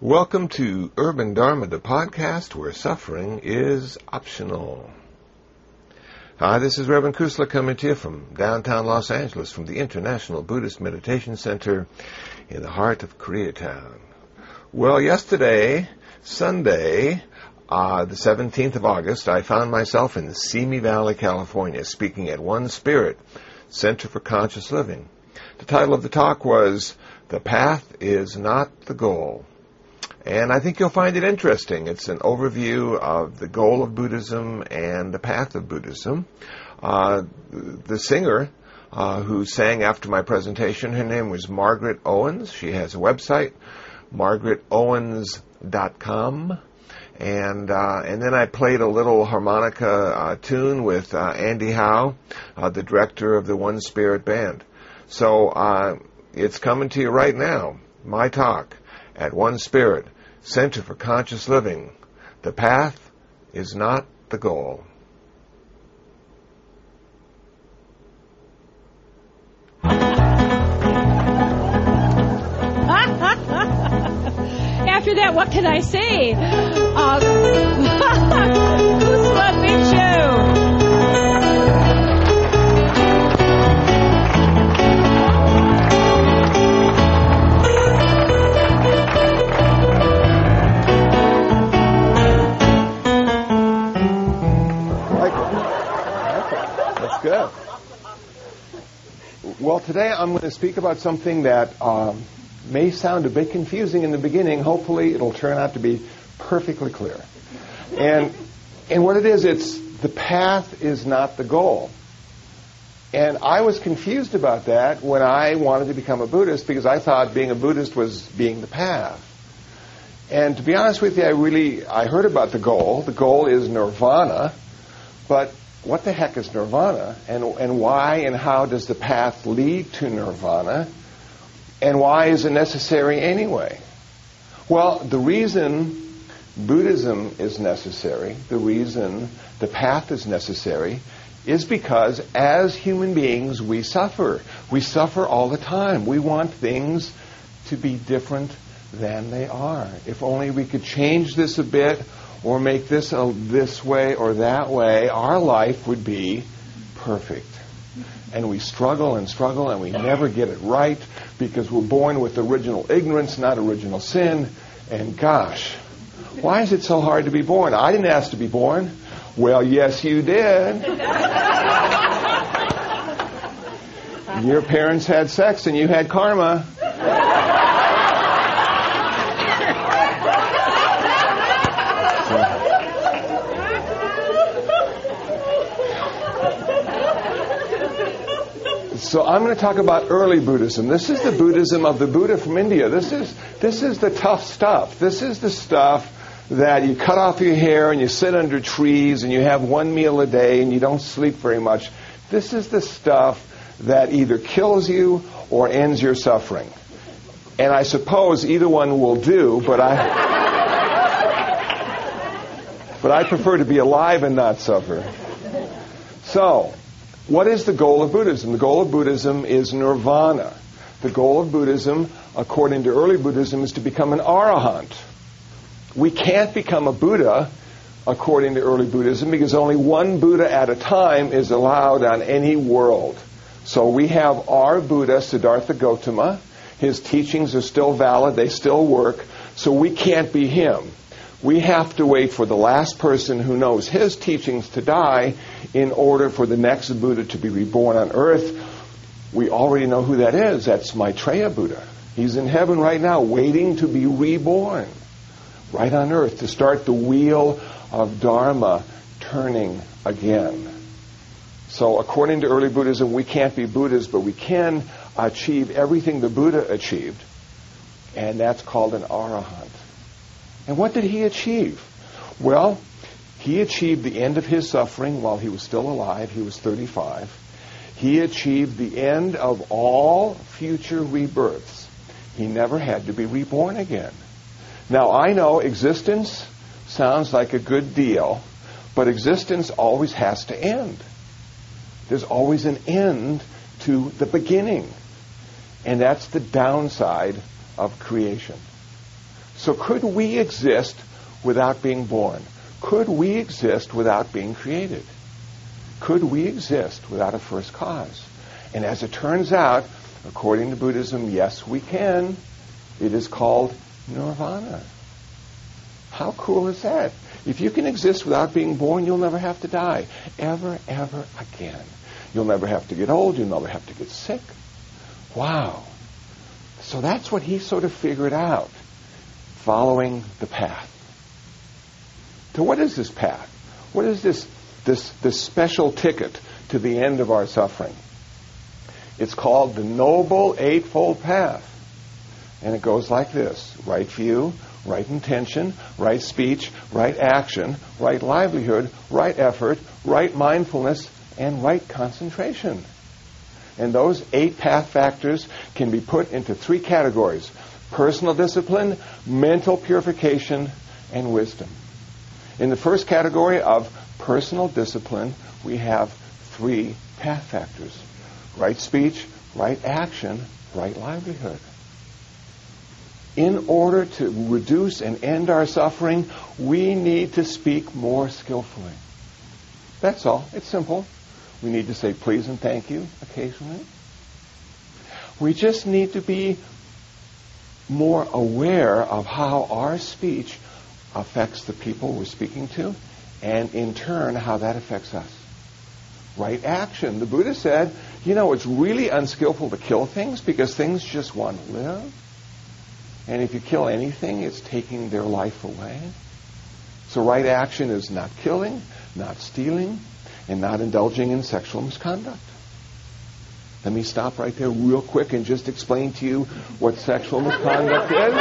Welcome to Urban Dharma, the podcast where suffering is optional. Hi, this is Reverend Kusala coming to you from downtown Los Angeles from the International Buddhist Meditation Center in the heart of Koreatown. Well, yesterday, Sunday, uh, the 17th of August, I found myself in Simi Valley, California, speaking at One Spirit Center for Conscious Living. The title of the talk was The Path is Not the Goal. And I think you'll find it interesting. It's an overview of the goal of Buddhism and the path of Buddhism. Uh, the singer uh, who sang after my presentation, her name was Margaret Owens. She has a website, margaretowens.com. And uh, and then I played a little harmonica uh, tune with uh, Andy Howe, uh, the director of the One Spirit Band. So it's coming to you right now. My talk at One Spirit, Center for Conscious Living. The path is not the goal. After that, what can I say? Uh, good. Well, today I'm going to speak about something that um, may sound a bit confusing in the beginning. Hopefully, it'll turn out to be perfectly clear. And and what it is, it's the path is not the goal. And I was confused about that when I wanted to become a Buddhist because I thought being a Buddhist was being the path. And to be honest with you, I really I heard about the goal. The goal is nirvana, but what the heck is nirvana and, and why and how does the path lead to nirvana and why is it necessary anyway? Well, the reason Buddhism is necessary, the reason the path is necessary, is because as human beings we suffer. We suffer all the time. We want things to be different than they are. If only we could change this a bit or make this a, this way or that way, our life would be perfect. And we struggle and struggle and we never get it right because we're born with original ignorance, not original sin. And gosh, why is it so hard to be born? I didn't ask to be born. Well, yes, you did. Your parents had sex and you had karma. So I'm going to talk about early Buddhism. This is the Buddhism of the Buddha from India. This is this is the tough stuff. This is the stuff that you cut off your hair and you sit under trees and you have one meal a day and you don't sleep very much. This is the stuff that either kills you or ends your suffering. And I suppose either one will do, but I but I prefer to be alive and not suffer. So, what is the goal of Buddhism? The goal of Buddhism is nirvana. The goal of Buddhism, according to early Buddhism, is to become an arahant. We can't become a Buddha, according to early Buddhism, because only one Buddha at a time is allowed on any world. So we have our Buddha, Siddhartha Gautama. His teachings are still valid, they still work, so we can't be him. We have to wait for the last person who knows his teachings to die in order for the next Buddha to be reborn on earth. We already know who that is. That's Maitreya Buddha. He's in heaven right now waiting to be reborn right on earth to start the wheel of Dharma turning again. So, according to early Buddhism, we can't be Buddhas, but we can achieve everything the Buddha achieved, and that's called an arahant. And what did he achieve? Well, he achieved the end of his suffering while he was still alive. He was 35. He achieved the end of all future rebirths. He never had to be reborn again. Now, I know existence sounds like a good deal, but existence always has to end. There's always an end to the beginning. And that's the downside of creation. So could we exist without being born? Could we exist without being created? Could we exist without a first cause? And as it turns out, according to Buddhism, yes, we can. It is called nirvana. How cool is that? If you can exist without being born, you'll never have to die. Ever, ever again. You'll never have to get old. You'll never have to get sick. Wow. So that's what he sort of figured out, following the path. So what is this path? What is this, this, this special ticket to the end of our suffering? It's called the Noble Eightfold Path. And it goes like this right view, right intention, right speech, right action, right livelihood, right effort, right mindfulness, and right concentration. And those eight path factors can be put into three categories personal discipline, mental purification, and wisdom. In the first category of personal discipline, we have three path factors right speech, right action, right livelihood. In order to reduce and end our suffering, we need to speak more skillfully. That's all. It's simple. We need to say please and thank you occasionally. We just need to be more aware of how our speech affects the people we're speaking to, and in turn, how that affects us. Right action. The Buddha said, you know, it's really unskillful to kill things because things just want to live. And if you kill anything, it's taking their life away. So right action is not killing, not stealing, and not indulging in sexual misconduct. Let me stop right there real quick and just explain to you what sexual misconduct is.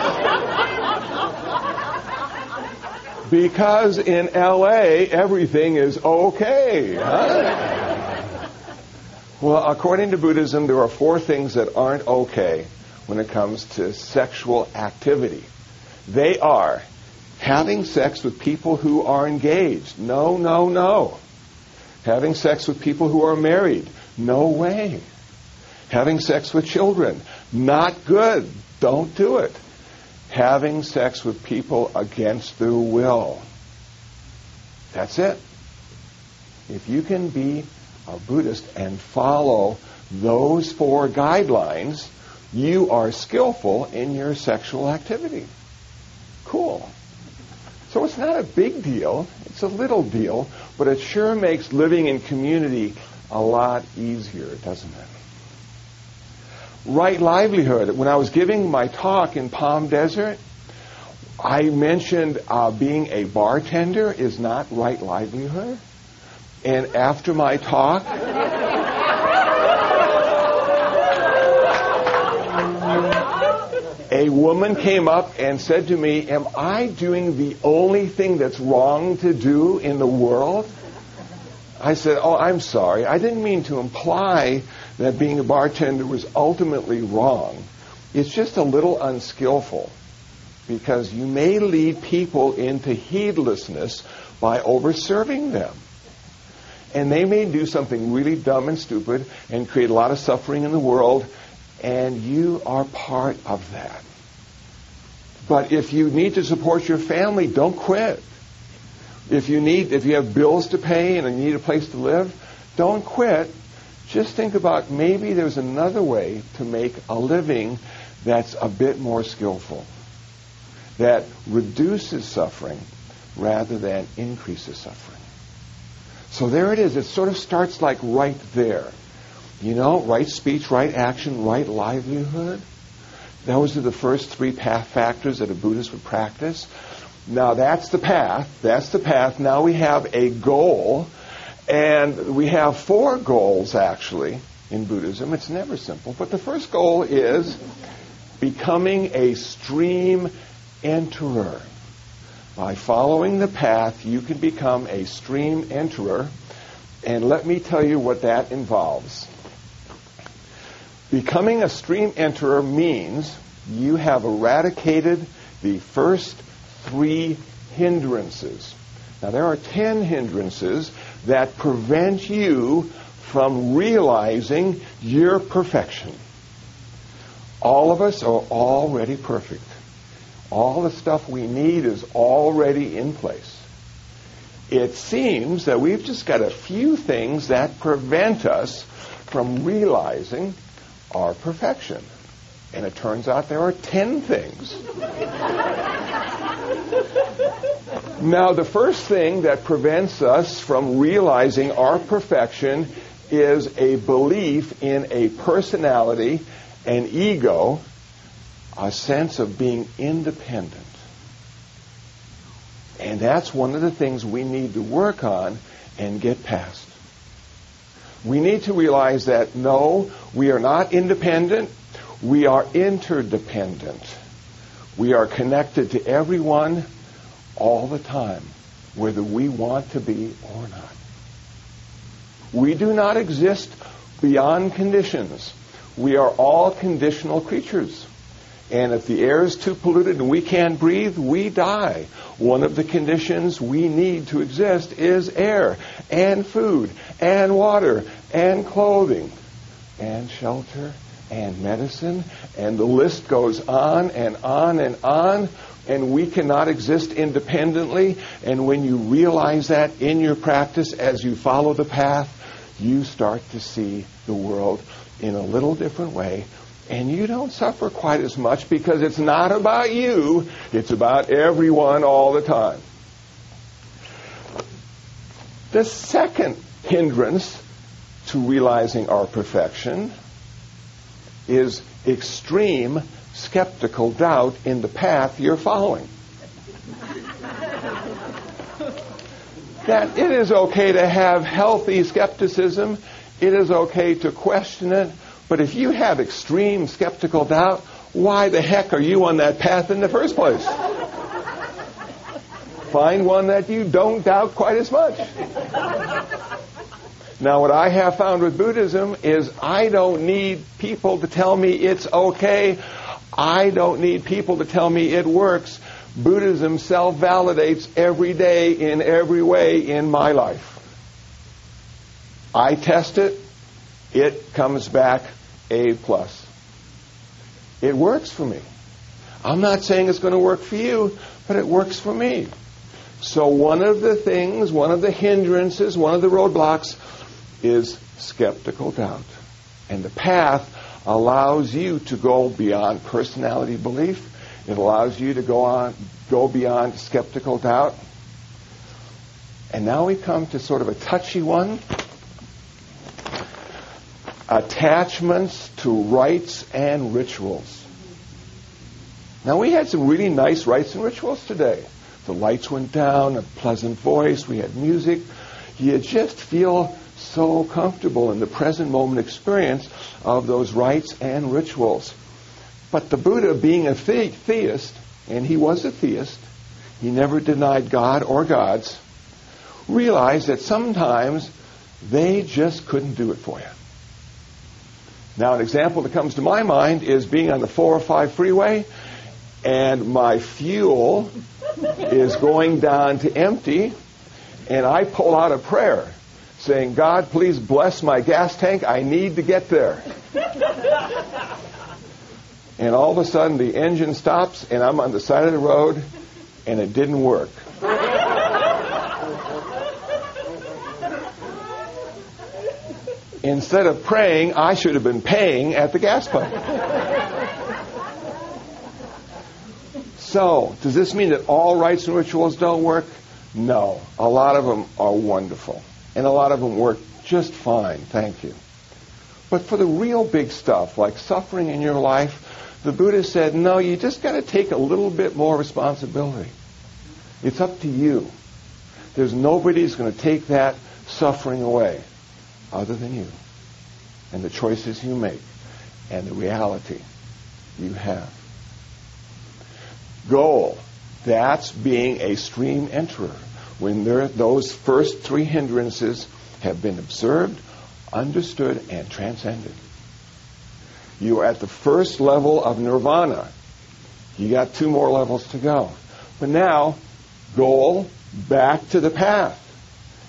Because in LA, everything is okay. Huh? Well, according to Buddhism, there are four things that aren't okay when it comes to sexual activity. They are having sex with people who are engaged. No, no, no. Having sex with people who are married. No way. Having sex with children. Not good. Don't do it. Having sex with people against their will. That's it. If you can be a Buddhist and follow those four guidelines, you are skillful in your sexual activity. Cool. So it's not a big deal. It's a little deal, but it sure makes living in community a lot easier, doesn't it? Right livelihood. When I was giving my talk in Palm Desert, I mentioned uh, being a bartender is not right livelihood. And after my talk, a woman came up and said to me, Am I doing the only thing that's wrong to do in the world? I said, Oh, I'm sorry. I didn't mean to imply that being a bartender was ultimately wrong. It's just a little unskillful because you may lead people into heedlessness by overserving them. And they may do something really dumb and stupid and create a lot of suffering in the world, and you are part of that. But if you need to support your family, don't quit. If you need, if you have bills to pay and you need a place to live, don't quit. Just think about maybe there's another way to make a living that's a bit more skillful, that reduces suffering rather than increases suffering. So there it is. It sort of starts like right there. You know, right speech, right action, right livelihood. Those are the first three path factors that a Buddhist would practice. Now that's the path. That's the path. Now we have a goal. And we have four goals actually in Buddhism. It's never simple. But the first goal is becoming a stream enterer. By following the path, you can become a stream enterer. And let me tell you what that involves. Becoming a stream enterer means you have eradicated the first three hindrances. Now, there are ten hindrances that prevent you from realizing your perfection. All of us are already perfect. All the stuff we need is already in place. It seems that we've just got a few things that prevent us from realizing our perfection. And it turns out there are 10 things. now, the first thing that prevents us from realizing our perfection is a belief in a personality, an ego, a sense of being independent. And that's one of the things we need to work on and get past. We need to realize that no, we are not independent. We are interdependent. We are connected to everyone all the time, whether we want to be or not. We do not exist beyond conditions. We are all conditional creatures. And if the air is too polluted and we can't breathe, we die. One of the conditions we need to exist is air and food and water and clothing and shelter and medicine. And the list goes on and on and on. And we cannot exist independently. And when you realize that in your practice as you follow the path, you start to see the world in a little different way and you don't suffer quite as much because it's not about you, it's about everyone all the time. The second hindrance to realizing our perfection is extreme skeptical doubt in the path you're following. that it is okay to have healthy skepticism, it is okay to question it, but if you have extreme skeptical doubt, why the heck are you on that path in the first place? Find one that you don't doubt quite as much. Now, what I have found with Buddhism is I don't need people to tell me it's okay. I don't need people to tell me it works. Buddhism self validates every day in every way in my life. I test it, it comes back a plus. It works for me. I'm not saying it's going to work for you, but it works for me. So one of the things, one of the hindrances, one of the roadblocks is skeptical doubt. And the path allows you to go beyond personality belief. It allows you to go on, go beyond skeptical doubt. And now we come to sort of a touchy one attachments to rites and rituals. Now, we had some really nice rites and rituals today. The lights went down, a pleasant voice, we had music. You just feel so comfortable in the present moment experience of those rites and rituals. But the Buddha, being a the- theist, and he was a theist, he never denied God or gods, realized that sometimes they just couldn't do it for you. Now, an example that comes to my mind is being on the 405 freeway and my fuel is going down to empty, and I pull out a prayer saying, God, please bless my gas tank. I need to get there. and all of a sudden, the engine stops, and I'm on the side of the road, and it didn't work. Instead of praying, I should have been paying at the gas pump. so, does this mean that all rites and rituals don't work? No. A lot of them are wonderful. And a lot of them work just fine, thank you. But for the real big stuff, like suffering in your life, the Buddha said, no, you just got to take a little bit more responsibility. It's up to you. There's nobody who's going to take that suffering away other than you and the choices you make and the reality you have. Goal. That's being a stream enterer. When there, those first three hindrances have been observed, understood, and transcended. You are at the first level of nirvana. You got two more levels to go. But now, goal, back to the path.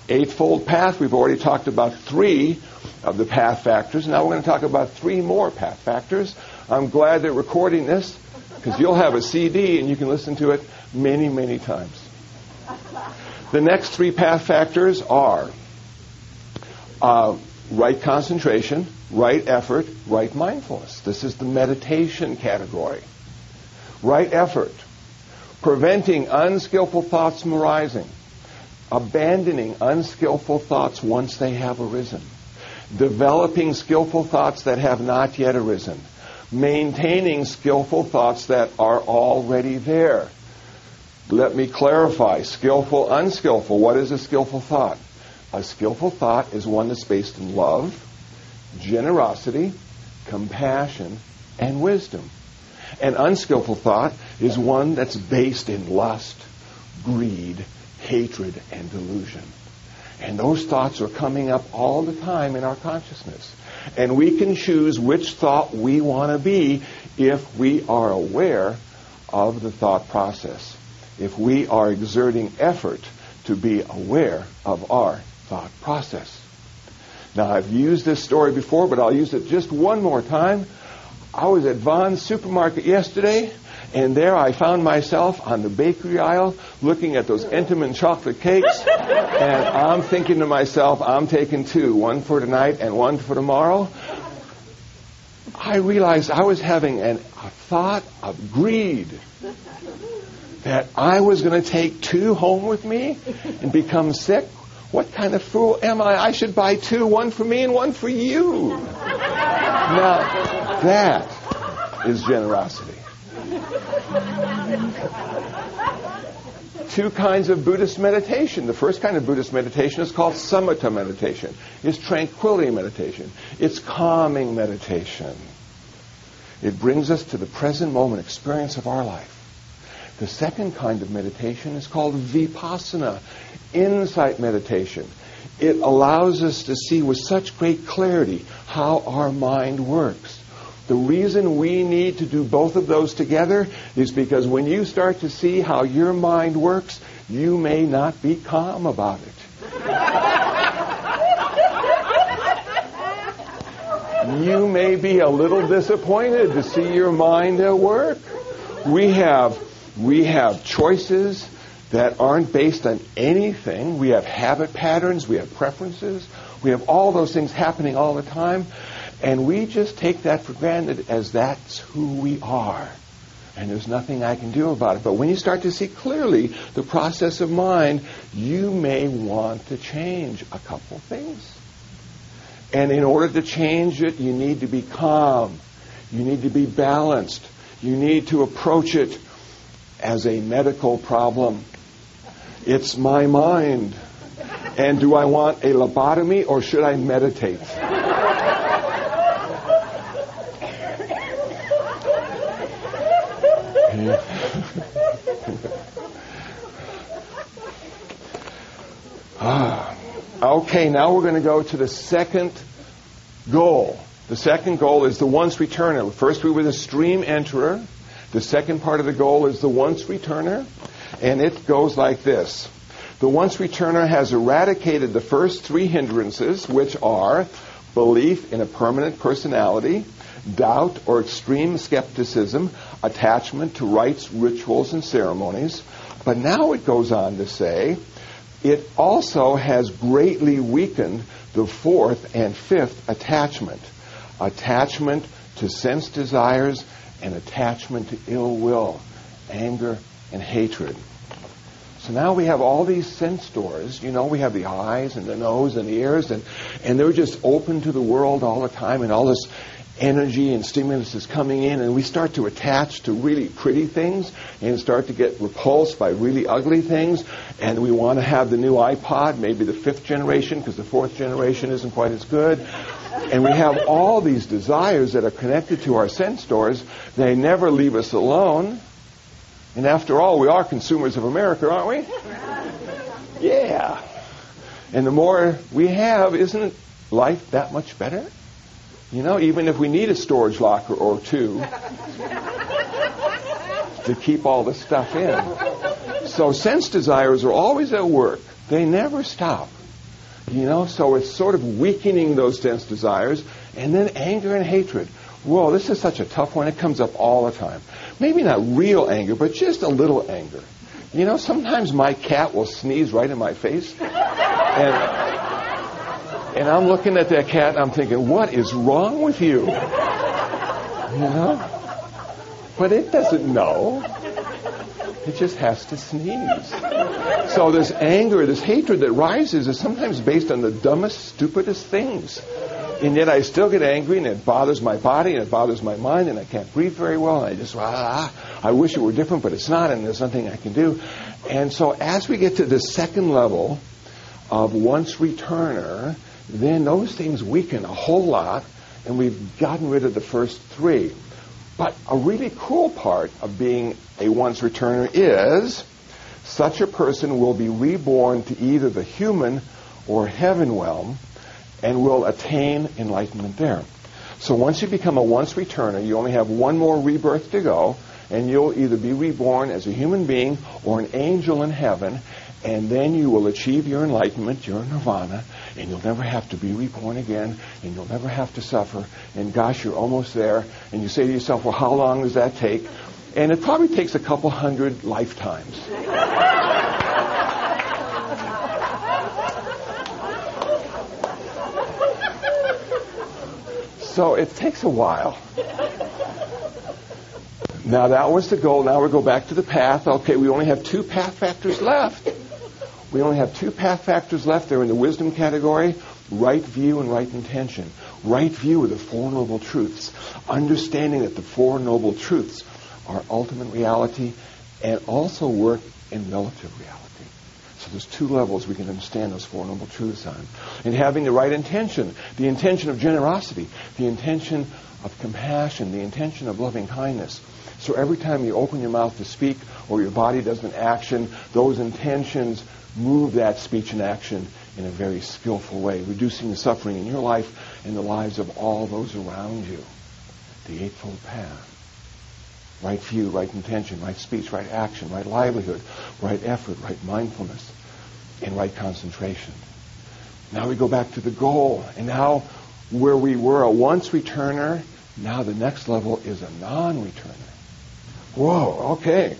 Eightfold path, we've already talked about three of the path factors. Now we're going to talk about three more path factors. I'm glad they're recording this Because you'll have a CD and you can listen to it many, many times. The next three path factors are uh, right concentration, right effort, right mindfulness. This is the meditation category. Right effort, preventing unskillful thoughts from arising, abandoning unskillful thoughts once they have arisen, developing skillful thoughts that have not yet arisen, maintaining skillful thoughts that are already there. Let me clarify skillful, unskillful. What is a skillful thought? A skillful thought is one that's based in love, generosity, compassion, and wisdom. An unskillful thought is one that's based in lust, greed, hatred, and delusion. And those thoughts are coming up all the time in our consciousness. And we can choose which thought we want to be if we are aware of the thought process. If we are exerting effort to be aware of our thought process. Now, I've used this story before, but I'll use it just one more time. I was at Vons supermarket yesterday, and there I found myself on the bakery aisle looking at those Entenmann chocolate cakes, and I'm thinking to myself, I'm taking two, one for tonight and one for tomorrow. I realized I was having an, a thought of greed that I was going to take two home with me and become sick. What kind of fool am I? I should buy two, one for me and one for you. Now, that is generosity. Two kinds of Buddhist meditation. The first kind of Buddhist meditation is called samatha meditation. It's tranquility meditation. It's calming meditation. It brings us to the present moment experience of our life. The second kind of meditation is called vipassana, insight meditation. It allows us to see with such great clarity how our mind works. The reason we need to do both of those together is because when you start to see how your mind works, you may not be calm about it. you may be a little disappointed to see your mind at work. We have we have choices that aren't based on anything. We have habit patterns. We have preferences. We have all those things happening all the time. And we just take that for granted as that's who we are. And there's nothing I can do about it. But when you start to see clearly the process of mind, you may want to change a couple things. And in order to change it, you need to be calm. You need to be balanced. You need to approach it as a medical problem. It's my mind. And do I want a lobotomy or should I meditate? Okay, now we're going to go to the second goal. The second goal is the once returner. First, we were the stream enterer. The second part of the goal is the once returner, and it goes like this. The once returner has eradicated the first three hindrances, which are belief in a permanent personality, doubt or extreme skepticism, attachment to rites, rituals, and ceremonies. But now it goes on to say, it also has greatly weakened the fourth and fifth attachment. Attachment to sense desires and attachment to ill will, anger, and hatred. So now we have all these sense doors. You know, we have the eyes and the nose and the ears, and, and they're just open to the world all the time, and all this energy and stimulus is coming in, and we start to attach to really pretty things and start to get repulsed by really ugly things. And we want to have the new iPod, maybe the fifth generation, because the fourth generation isn't quite as good. And we have all these desires that are connected to our sense doors. They never leave us alone. And after all, we are consumers of America, aren't we? Yeah. And the more we have, isn't life that much better? You know, even if we need a storage locker or two to keep all the stuff in. So sense desires are always at work. They never stop. You know, so it's sort of weakening those sense desires. And then anger and hatred. Whoa, this is such a tough one. It comes up all the time. Maybe not real anger, but just a little anger. You know, sometimes my cat will sneeze right in my face. And, and I'm looking at that cat and I'm thinking, what is wrong with you? You know? But it doesn't know. It just has to sneeze. So this anger, this hatred that rises is sometimes based on the dumbest, stupidest things. And yet I still get angry and it bothers my body and it bothers my mind and I can't breathe very well and I just, ah, I wish it were different, but it's not and there's nothing I can do. And so as we get to the second level of once returner, then those things weaken a whole lot and we've gotten rid of the first three. But a really cool part of being a once returner is such a person will be reborn to either the human or heaven realm and will attain enlightenment there. So once you become a once returner, you only have one more rebirth to go, and you'll either be reborn as a human being or an angel in heaven, and then you will achieve your enlightenment, your nirvana, and you'll never have to be reborn again, and you'll never have to suffer, and gosh, you're almost there, and you say to yourself, well, how long does that take? And it probably takes a couple hundred lifetimes. so it takes a while. Now that was the goal. Now we go back to the path. Okay, we only have two path factors left. We only have two path factors left. They're in the wisdom category right view and right intention. Right view of the Four Noble Truths. Understanding that the Four Noble Truths are ultimate reality and also work in relative reality. So there's two levels we can understand those Four Noble Truths on. And having the right intention, the intention of generosity, the intention of compassion, the intention of loving kindness. So every time you open your mouth to speak or your body does an action, those intentions move that speech and action in a very skillful way, reducing the suffering in your life and the lives of all those around you. The Eightfold Path. Right view, right intention, right speech, right action, right livelihood, right effort, right mindfulness, and right concentration. Now we go back to the goal. And now where we were a once returner, now the next level is a non-returner. Whoa, okay.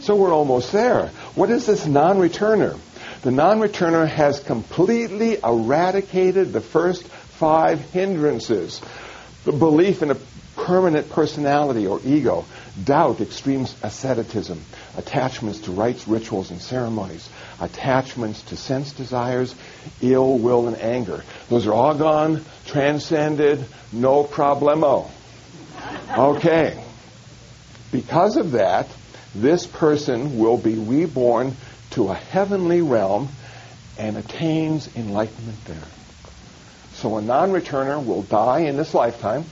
So we're almost there. What is this non-returner? The non-returner has completely eradicated the first five hindrances. The belief in a permanent personality or ego, doubt, extreme asceticism, attachments to rites, rituals, and ceremonies, attachments to sense desires, ill will, and anger. Those are all gone, transcended, no problemo. Okay. Because of that, this person will be reborn to a heavenly realm and attains enlightenment there. So a non-returner will die in this lifetime,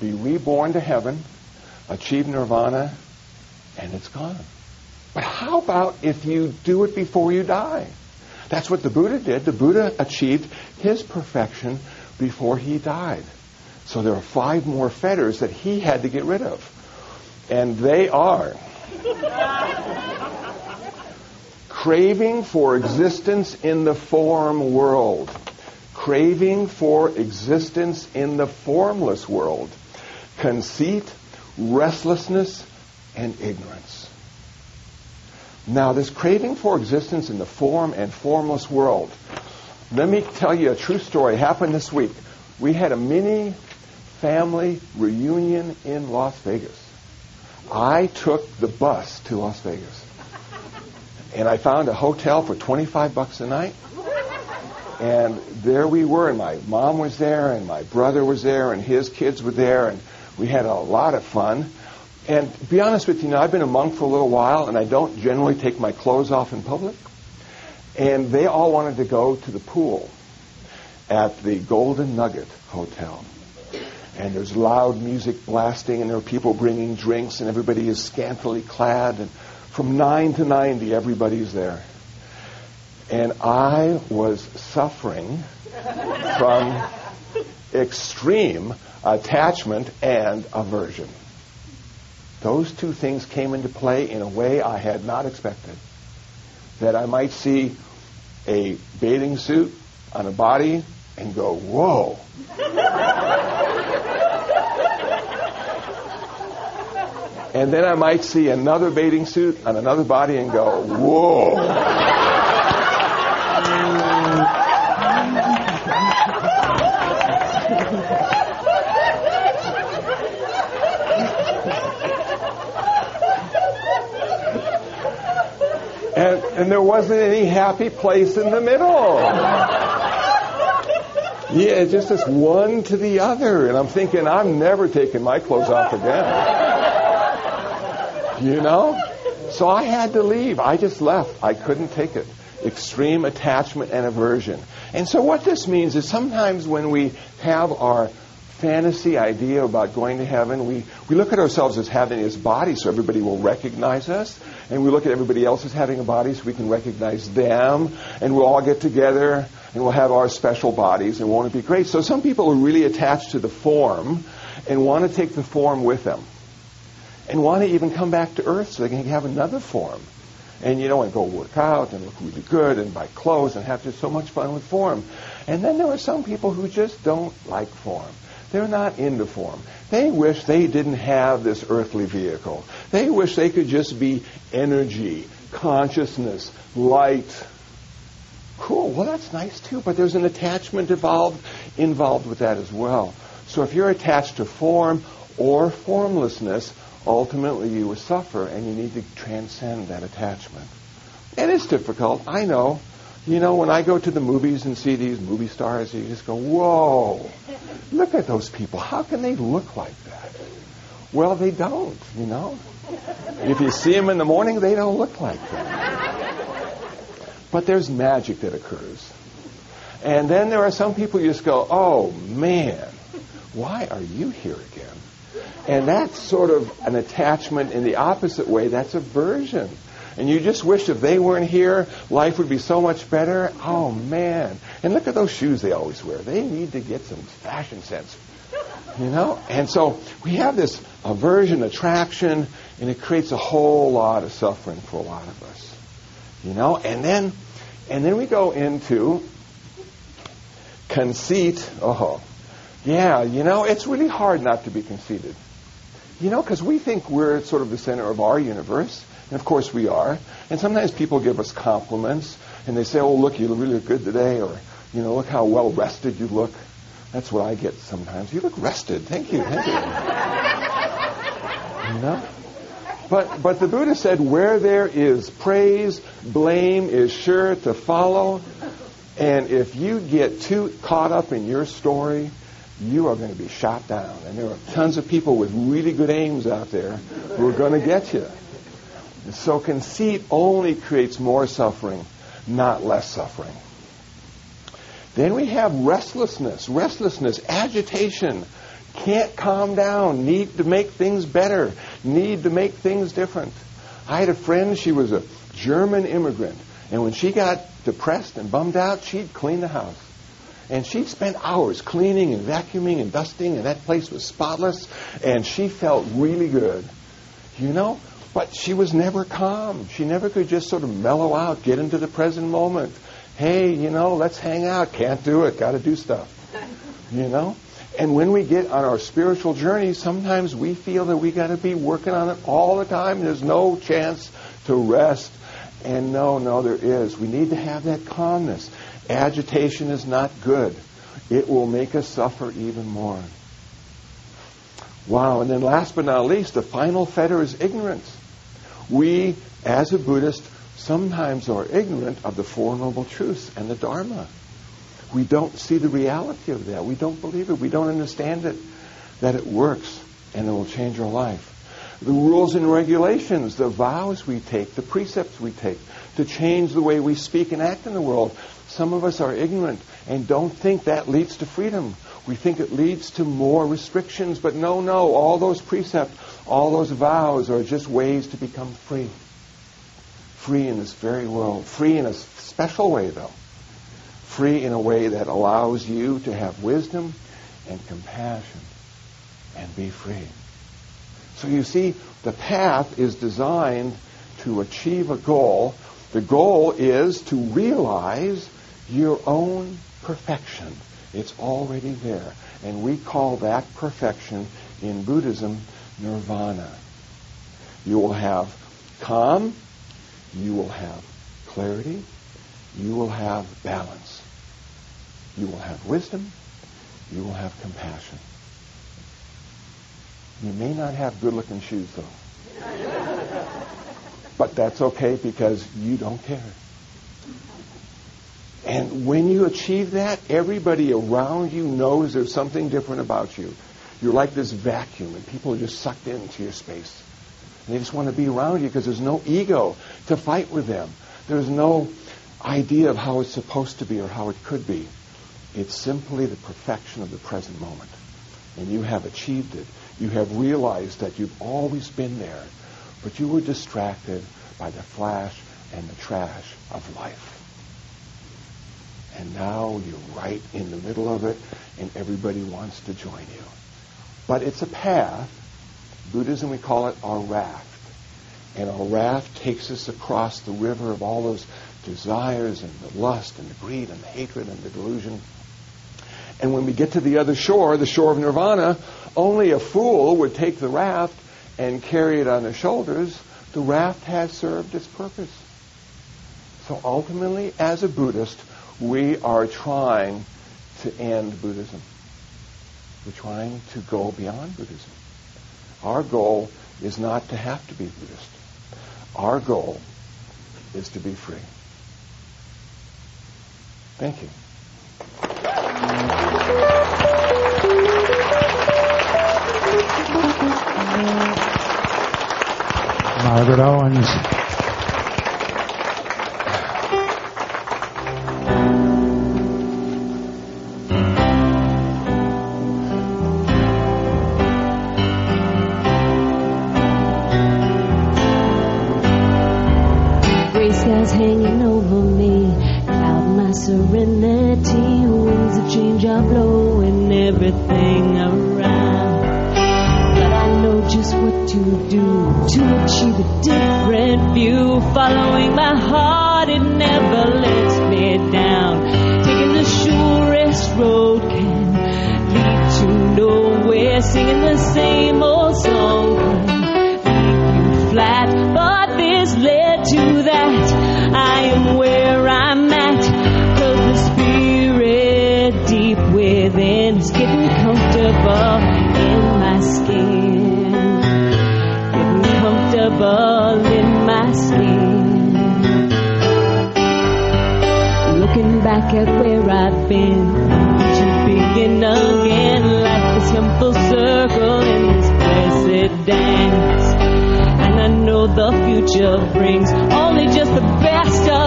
be reborn to heaven, achieve nirvana, and it's gone. But how about if you do it before you die? That's what the Buddha did. The Buddha achieved his perfection before he died. So there are five more fetters that he had to get rid of. And they are craving for existence in the form world, craving for existence in the formless world, conceit, restlessness, and ignorance. Now, this craving for existence in the form and formless world, let me tell you a true story. It happened this week. We had a mini family reunion in Las Vegas. I took the bus to Las Vegas and I found a hotel for 25 bucks a night. And there we were, and my mom was there, and my brother was there, and his kids were there, and we had a lot of fun. And to be honest with you, now I've been a monk for a little while, and I don't generally take my clothes off in public. And they all wanted to go to the pool at the Golden Nugget Hotel. And there's loud music blasting, and there are people bringing drinks, and everybody is scantily clad. And from 9 to 90, everybody's there. And I was suffering from extreme attachment and aversion. Those two things came into play in a way I had not expected. That I might see a bathing suit on a body and go, whoa. And then I might see another bathing suit on another body and go, whoa. and, and there wasn't any happy place in the middle. Yeah, it's just this one to the other. And I'm thinking, I'm never taking my clothes off again. You know? So I had to leave. I just left. I couldn't take it. Extreme attachment and aversion. And so what this means is sometimes when we have our fantasy idea about going to heaven, we, we look at ourselves as having this body so everybody will recognize us. And we look at everybody else as having a body so we can recognize them. And we'll all get together and we'll have our special bodies and won't it be great? So some people are really attached to the form and want to take the form with them and want to even come back to earth so they can have another form. And you know, and go work out and look really good and buy clothes and have just so much fun with form. And then there are some people who just don't like form. They're not into form. They wish they didn't have this earthly vehicle. They wish they could just be energy, consciousness, light. Cool. Well, that's nice too, but there's an attachment involved involved with that as well. So if you're attached to form or formlessness, ultimately you will suffer and you need to transcend that attachment. And it's difficult, I know. You know, when I go to the movies and see these movie stars, you just go, whoa, look at those people. How can they look like that? Well, they don't, you know. If you see them in the morning, they don't look like that. But there's magic that occurs. And then there are some people you just go, oh man, why are you here again? And that's sort of an attachment in the opposite way. That's aversion. And you just wish if they weren't here, life would be so much better. Oh, man. And look at those shoes they always wear. They need to get some fashion sense. You know? And so we have this aversion, attraction, and it creates a whole lot of suffering for a lot of us. You know? And then, and then we go into conceit. Oh, yeah, you know, it's really hard not to be conceited. You know, because we think we're sort of the center of our universe. And of course we are. And sometimes people give us compliments and they say, oh, look, you really look good today. Or, you know, look how well rested you look. That's what I get sometimes. You look rested. Thank you. Thank you. you know? But, but the Buddha said, where there is praise, blame is sure to follow. And if you get too caught up in your story, you are going to be shot down. And there are tons of people with really good aims out there who are going to get you. So conceit only creates more suffering, not less suffering. Then we have restlessness, restlessness, agitation, can't calm down, need to make things better, need to make things different. I had a friend, she was a German immigrant, and when she got depressed and bummed out, she'd clean the house. And she spent hours cleaning and vacuuming and dusting, and that place was spotless, and she felt really good. You know? But she was never calm. She never could just sort of mellow out, get into the present moment. Hey, you know, let's hang out. Can't do it. Got to do stuff. You know? And when we get on our spiritual journey, sometimes we feel that we got to be working on it all the time. There's no chance to rest. And no, no, there is. We need to have that calmness. Agitation is not good. It will make us suffer even more. Wow. And then last but not least, the final fetter is ignorance. We, as a Buddhist, sometimes are ignorant of the Four Noble Truths and the Dharma. We don't see the reality of that. We don't believe it. We don't understand it, that it works and it will change our life. The rules and regulations, the vows we take, the precepts we take to change the way we speak and act in the world, some of us are ignorant and don't think that leads to freedom. We think it leads to more restrictions, but no, no. All those precepts, all those vows are just ways to become free. Free in this very world. Free in a special way, though. Free in a way that allows you to have wisdom and compassion and be free. So you see, the path is designed to achieve a goal. The goal is to realize your own perfection. It's already there. And we call that perfection in Buddhism nirvana. You will have calm. You will have clarity. You will have balance. You will have wisdom. You will have compassion. You may not have good looking shoes, though. but that's okay because you don't care. And when you achieve that, everybody around you knows there's something different about you. You're like this vacuum, and people are just sucked into your space. And they just want to be around you because there's no ego to fight with them. There's no idea of how it's supposed to be or how it could be. It's simply the perfection of the present moment. And you have achieved it. You have realized that you've always been there, but you were distracted by the flash and the trash of life. And now you're right in the middle of it, and everybody wants to join you. But it's a path. Buddhism, we call it our raft. And our raft takes us across the river of all those desires and the lust and the greed and the hatred and the delusion. And when we get to the other shore, the shore of nirvana, only a fool would take the raft and carry it on his shoulders. The raft has served its purpose. So ultimately, as a Buddhist, we are trying to end Buddhism. We're trying to go beyond Buddhism. Our goal is not to have to be Buddhist. Our goal is to be free. Thank you. Margaret Owens. Future brings. Only just the best of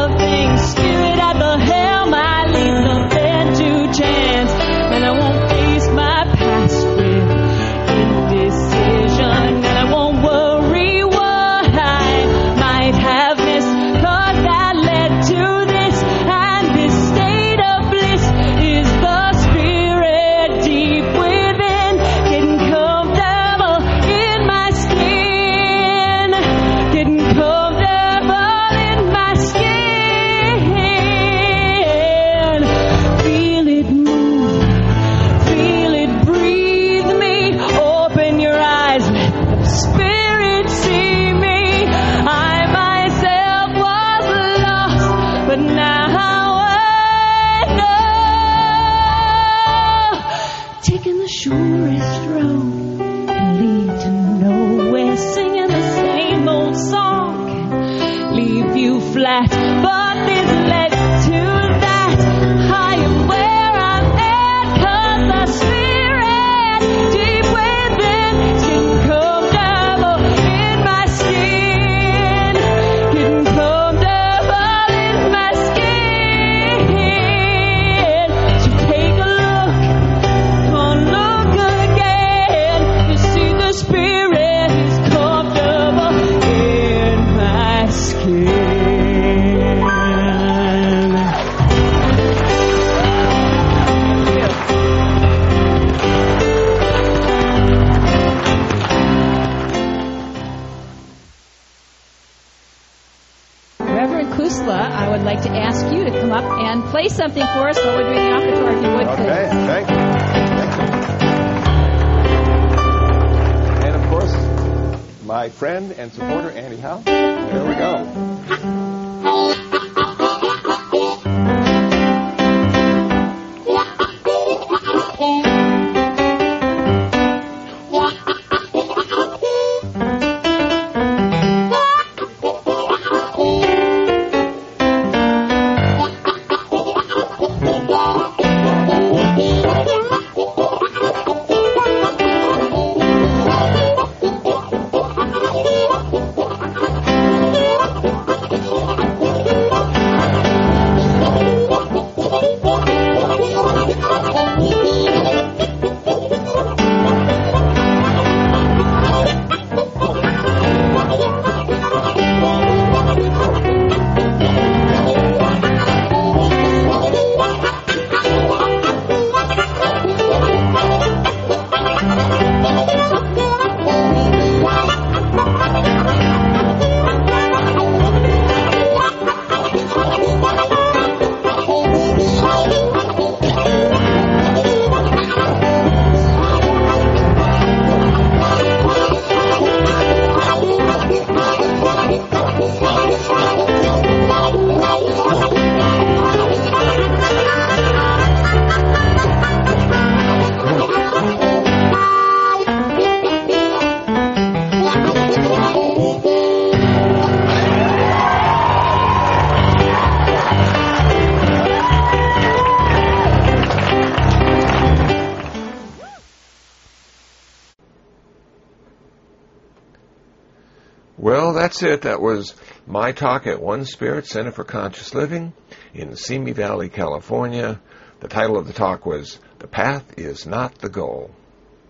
that's it. That was my talk at One Spirit Center for Conscious Living in Simi Valley, California. The title of the talk was The Path is Not the Goal.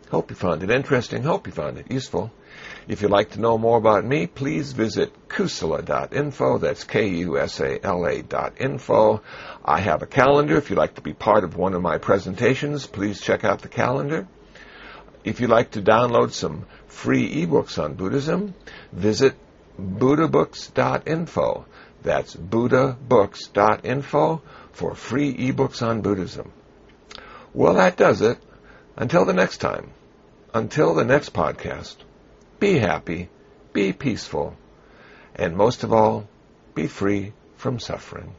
Hope you found it interesting. Hope you found it useful. If you'd like to know more about me, please visit kusala.info. That's K-U-S-A-L-A dot info. I have a calendar. If you'd like to be part of one of my presentations, please check out the calendar. If you'd like to download some free ebooks on Buddhism, visit buddhabooks.info. That's buddhabooks.info for free ebooks on Buddhism. Well, that does it. Until the next time, until the next podcast, be happy, be peaceful, and most of all, be free from suffering.